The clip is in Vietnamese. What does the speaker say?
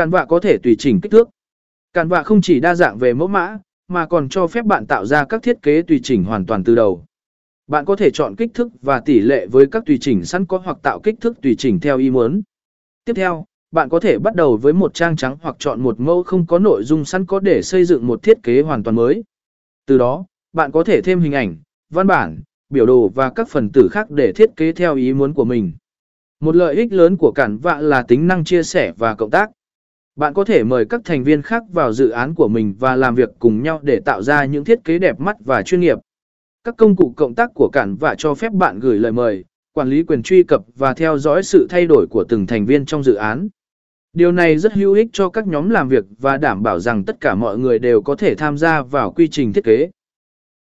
Cản vạ có thể tùy chỉnh kích thước. Cản vạ không chỉ đa dạng về mẫu mã, mà còn cho phép bạn tạo ra các thiết kế tùy chỉnh hoàn toàn từ đầu. Bạn có thể chọn kích thước và tỷ lệ với các tùy chỉnh sẵn có hoặc tạo kích thước tùy chỉnh theo ý muốn. Tiếp theo, bạn có thể bắt đầu với một trang trắng hoặc chọn một mẫu không có nội dung sẵn có để xây dựng một thiết kế hoàn toàn mới. Từ đó, bạn có thể thêm hình ảnh, văn bản, biểu đồ và các phần tử khác để thiết kế theo ý muốn của mình. Một lợi ích lớn của cản vạ là tính năng chia sẻ và cộng tác. Bạn có thể mời các thành viên khác vào dự án của mình và làm việc cùng nhau để tạo ra những thiết kế đẹp mắt và chuyên nghiệp. Các công cụ cộng tác của cản và cho phép bạn gửi lời mời, quản lý quyền truy cập và theo dõi sự thay đổi của từng thành viên trong dự án. Điều này rất hữu ích cho các nhóm làm việc và đảm bảo rằng tất cả mọi người đều có thể tham gia vào quy trình thiết kế.